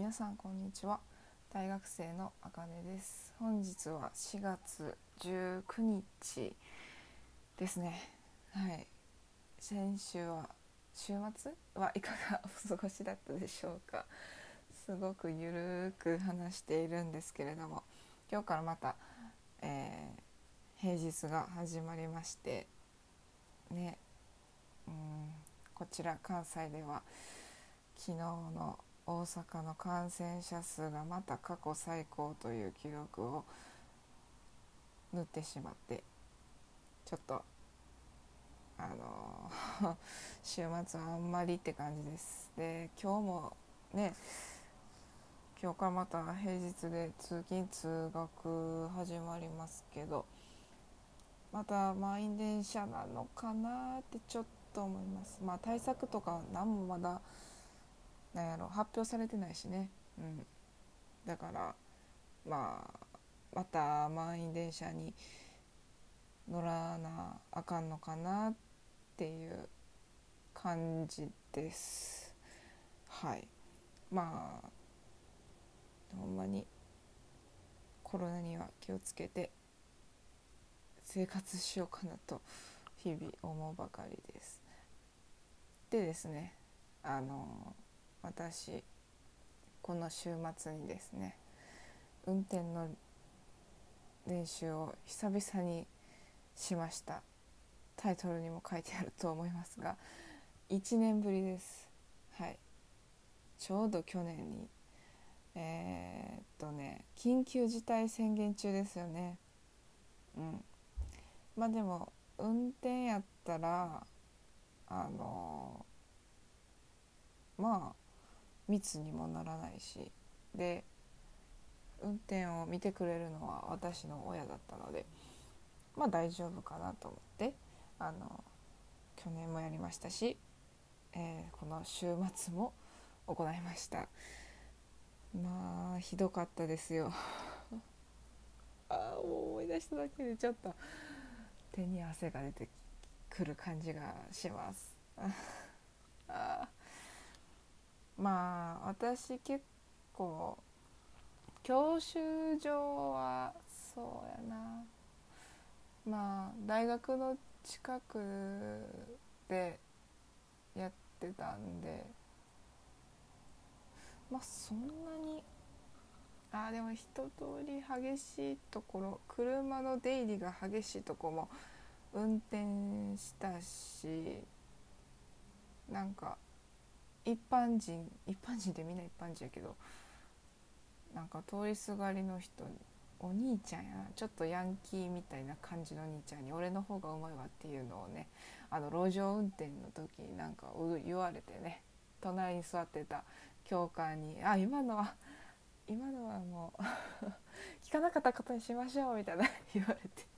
皆さんこんにちは。大学生のあかねです。本日は4月19日ですね。はい。先週は週末はいかがお過ごしだったでしょうか。すごくゆるく話しているんですけれども今日からまた、えー、平日が始まりましてねうんこちら関西では昨日の大阪の感染者数がまた過去最高という記録を塗ってしまってちょっとあの 週末はあんまりって感じです。で今日もね今日からまた平日で通勤通学始まりますけどまた満員電車なのかなってちょっと思います。まあ対策とか何もまだなんやろ発表されてないしね、うん、だからまあまた満員電車に乗らなあかんのかなっていう感じです。はい。まあほんまにコロナには気をつけて生活しようかなと日々思うばかりです。でですねあの私この週末にですね運転の練習を久々にしました。タイトルにも書いてあると思いますが1年ぶりです。はい。ちょうど去年にえー、っとね緊急事態宣言中ですよね。うん。まあでも運転やったらあのまあ密にもならないしで運転を見てくれるのは私の親だったのでまあ大丈夫かなと思ってあの去年もやりましたし、えー、この週末も行いました。まあひどかったですよ。ああ思い出しただけでちょっと手に汗が出てくる感じがします。あまあ私結構教習所はそうやな。まあ大学の近くでやってたんで。まあそんなにあでも一通り激しいところ車の出入りが激しいとこも運転したしなんか一般人一般人ってみんな一般人やけどなんか通りすがりの人にお兄ちゃんやなちょっとヤンキーみたいな感じの兄ちゃんに俺の方がうまいわっていうのをねあの路上運転の時になんか言われてね隣に座ってた教官に「あ今のは今のはもう 聞かなかったことにしましょう」みたいな言われて。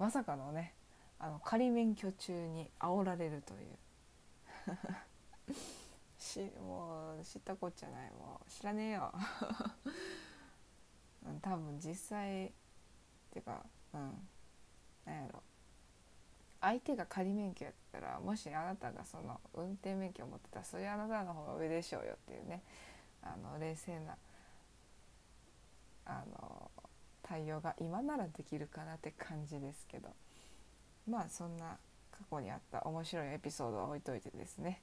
まさかのねあの仮免許中に煽られるという。しもう知ったこっちゃないもう知らねえよ。多分実際っていうかうん何やろ。相手が仮免許やったらもしあなたがその運転免許を持ってたらそれあなたの方が上でしょうよっていうね。あの冷静なあの対応が今ならできるかなって感じですけど。まあそんな過去にあった面白いエピソードは置いといてですね。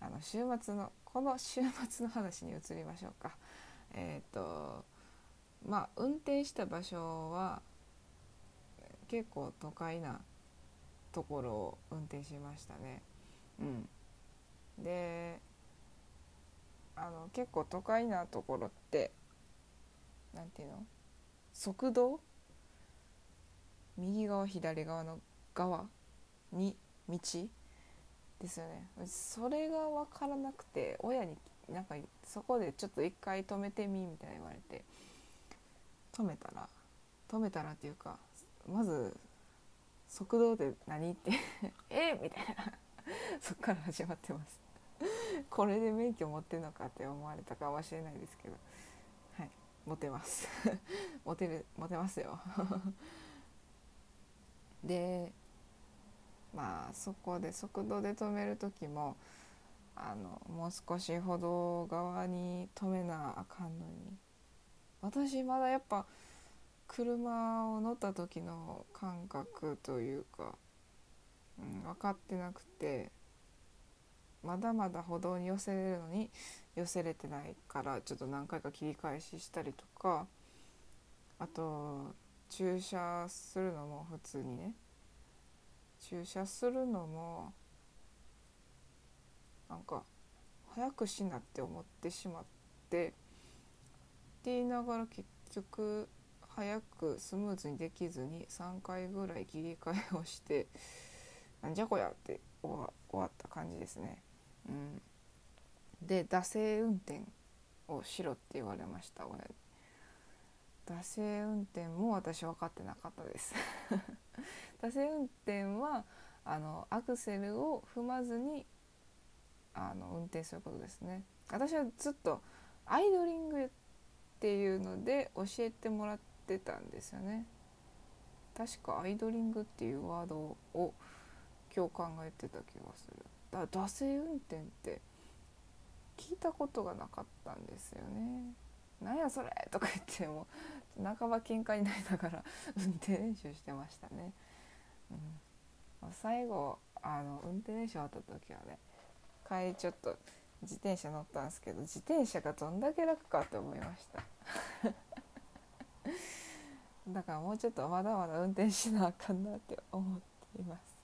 あの週末のこの週末の話に移りましょうか。えっ、ー、とまあ運転した場所は結構都会なところを運転しましたね。うん、であの結構都会なところって何て言うの？側道？右側左側の側に道？ですよね。それが分からなくて親になんかそこでちょっと一回止めてみみたいな言われて止めたら止めたらっていうかまず速度で何って えみたいな。そっから始まってます。これで免許持ってるのかって思われたかもしれないですけど。はい。持てます。持てる持てますよ。でまあそこで速度で止める時もあのもう少し歩道側に止めなあかんのに。私まだやっぱ車を乗った時の感覚というか、うん、分かってなくてまだまだ歩道に寄せれるのに寄せれてないからちょっと何回か切り返ししたりとかあと駐車するのも普通にね駐車するのもなんか早くしなって思ってしまってって言いながら結局早くスムーズにできずに3回ぐらい切り替えをしてなんじゃこやって終わった感じですね。うん、で惰性運転をしろって言われました親に。惰性運転も私分かってなかったです。惰性運転はあのアクセルを踏まずにあの運転することですね。私はずっとアイドリングっていうので教えてもらってたんですよね。確かアイドリングっていうワードを今日考えてた気がする。だから惰性運転って聞いたことがなかったんですよね。なんやそれとか言っても半ば喧嘩になりながら 運転練習してましたね、うん、最後あの運転練習終わった時はね帰りちょっと自転車乗ったんですけど自転車がどんだけ楽かって思いました。だからもうちょっとまだまだ運転しなあかんなって思っています。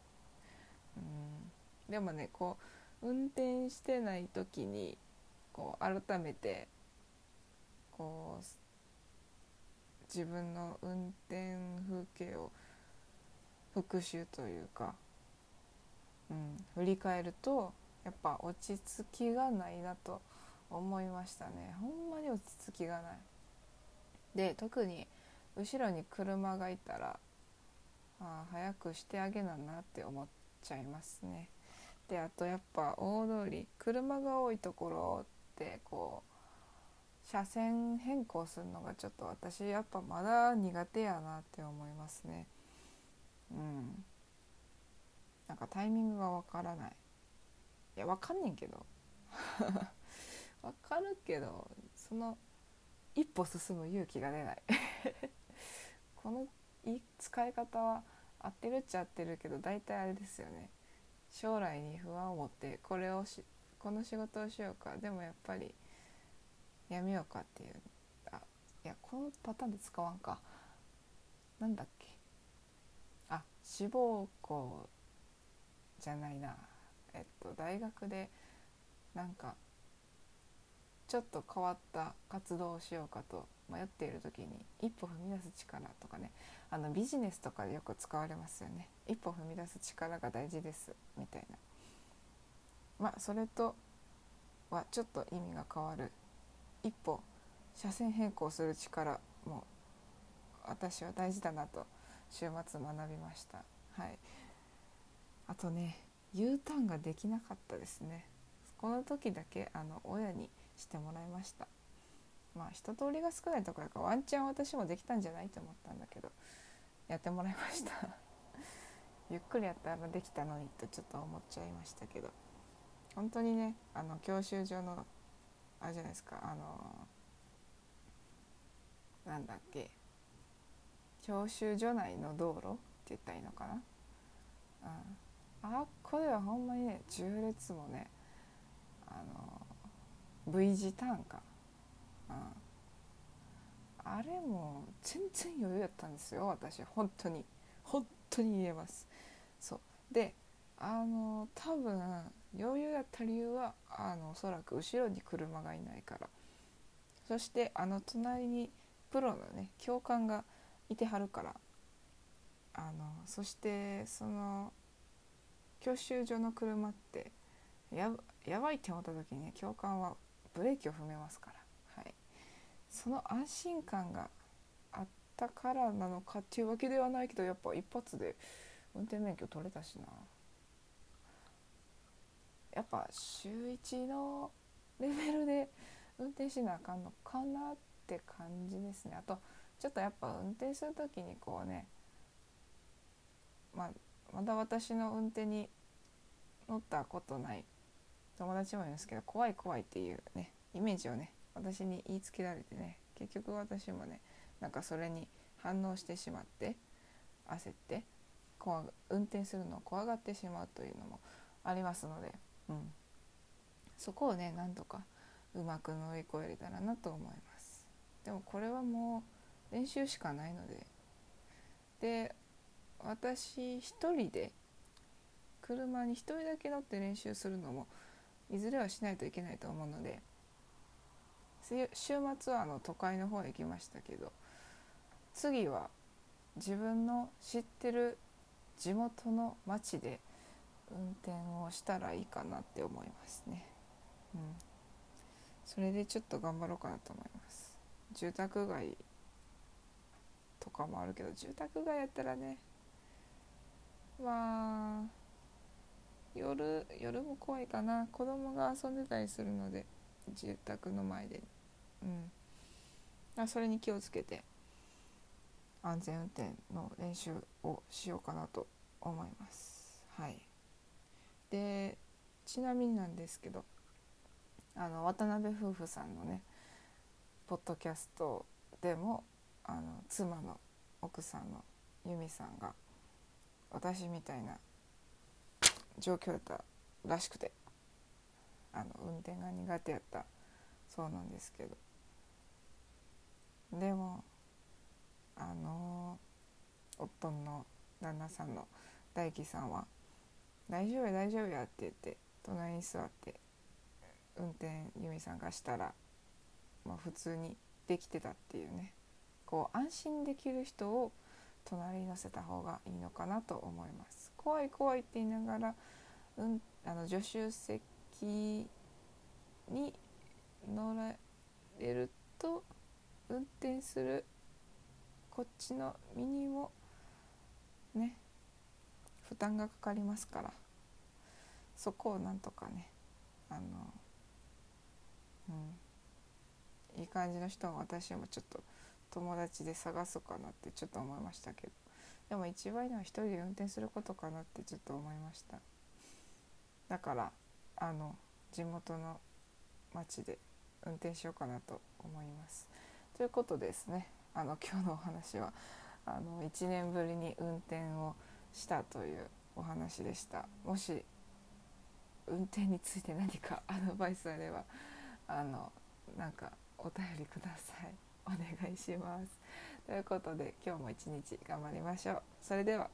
うん。でもねこう運転してない時にこう改めてこう自分の運転風景を復習というか、うん、振り返るとやっぱ落ち着きがないなと思いましたね。ほんまに落ち着きがない。で特に後ろに車がいたらあ早くしてあげななって思っちゃいますね。であとやっぱ大通り車が多いところってこう車線変更するのがちょっと私やっぱまだ苦手やなって思いますね。うん。なんかタイミングがわからない。いやわかんねんけど。わかるけどその一歩進む勇気が出ない。この使い方は合ってるっちゃ合ってるけど大体あれですよね。将来に不安を持ってこれをしこの仕事をしようか。でもやっぱりやめようかっていう。あいやこのパターンで使わんか。なんだっけ。あ志望校じゃないな。えっと、大学でなんかちょっと変わった活動をしようかと迷っている時に一歩踏み出す力とかね。あのビジネスとかでよく使われますよね。一歩踏み出す力が大事です。みたいな。まあそれとはちょっと意味が変わる。一歩車線変更する力も私は大事だなと週末学びました。はい。あとね U ターンができなかったですね。この時だけあの親にしてもらいました。まあ一通りが少ないところからワンチャン私もできたんじゃないと思ったんだけどやってもらいました。ゆっくりやったらできたのにとちょっと思っちゃいましたけど。本当にねあの教習所のあれじゃないですか。あのなんだっけ。教習所内の道路って言ったらいいのかな、うん。あこれはほんまにね重列もねあの V 字ターンか、うん、あれも全然余裕やったんですよ私。本当に。本当に言えます。そう。であの多分余裕やった理由はあのおそらく後ろに車がいないから。そしてあの隣にプロのね教官がいてはるから。あのそしてその教習所の車ってややばいって思った時にね教官はブレーキを踏めますから、はい、その安心感があったからなのかっていうわけではないけどやっぱ一発で運転免許取れたしな。っぱ週1のレベルで運転しなあかんのかなって感じですね。あとちょっとやっぱ運転する時にこうねまあまだ私の運転に乗ったことない友達も言うんですけど怖い怖いっていうねイメージをね私に言いつけられてね結局私もねなんかそれに反応してしまって焦って怖運転するのを怖がってしまうというのもありますので、うん、そこをねなんとかうまく乗り越えれたらなと思います。でもこれはもう練習しかないので。で私一人で車に一人だけ乗って練習するのもいずれはしないといけないと思うので。週末はあの都会の方へ行きましたけど。次は自分の知ってる地元の町で運転をしたらいいかなって思いますね。うん、それでちょっと頑張ろうかなと思います。住宅街とかもあるけど住宅街やったらねまあ夜夜も怖いかな。子供が遊んでたりするので住宅の前で。うん。あそれに気をつけて安全運転の練習をしようかなと思います。はい。でちなみになんですけどあの渡辺夫婦さんのねポッドキャストでもあの妻の奥さんの由美さんが私みたいな状況だったらしくてあの運転が苦手やったそうなんですけど。でもあの夫の旦那さんの大樹さんは「大丈夫大丈夫や」って言って隣に座って運転由美さんがしたら、まあ、普通にできてたっていうねこう安心できる人を隣に乗せた方がいいのかなと思います。怖い怖いって言いながら、うん、あの助手席に乗られると運転するこっちの身にもね負担がかかりますから。そこをなんとかねあのうん。いい感じの人を私もちょっと友達で探そうかなってちょっと思いましたけど。でも一番いいのは一人で運転することかなってちょっと思いました。だからあの地元の町で運転しようかなと思います。ということですね。あの今日のお話はあの1年ぶりに運転をしたというお話でした。もし運転について何かアドバイスあればあのなんかお便りください。お願いします。ということで今日も一日頑張りましょう。それでは。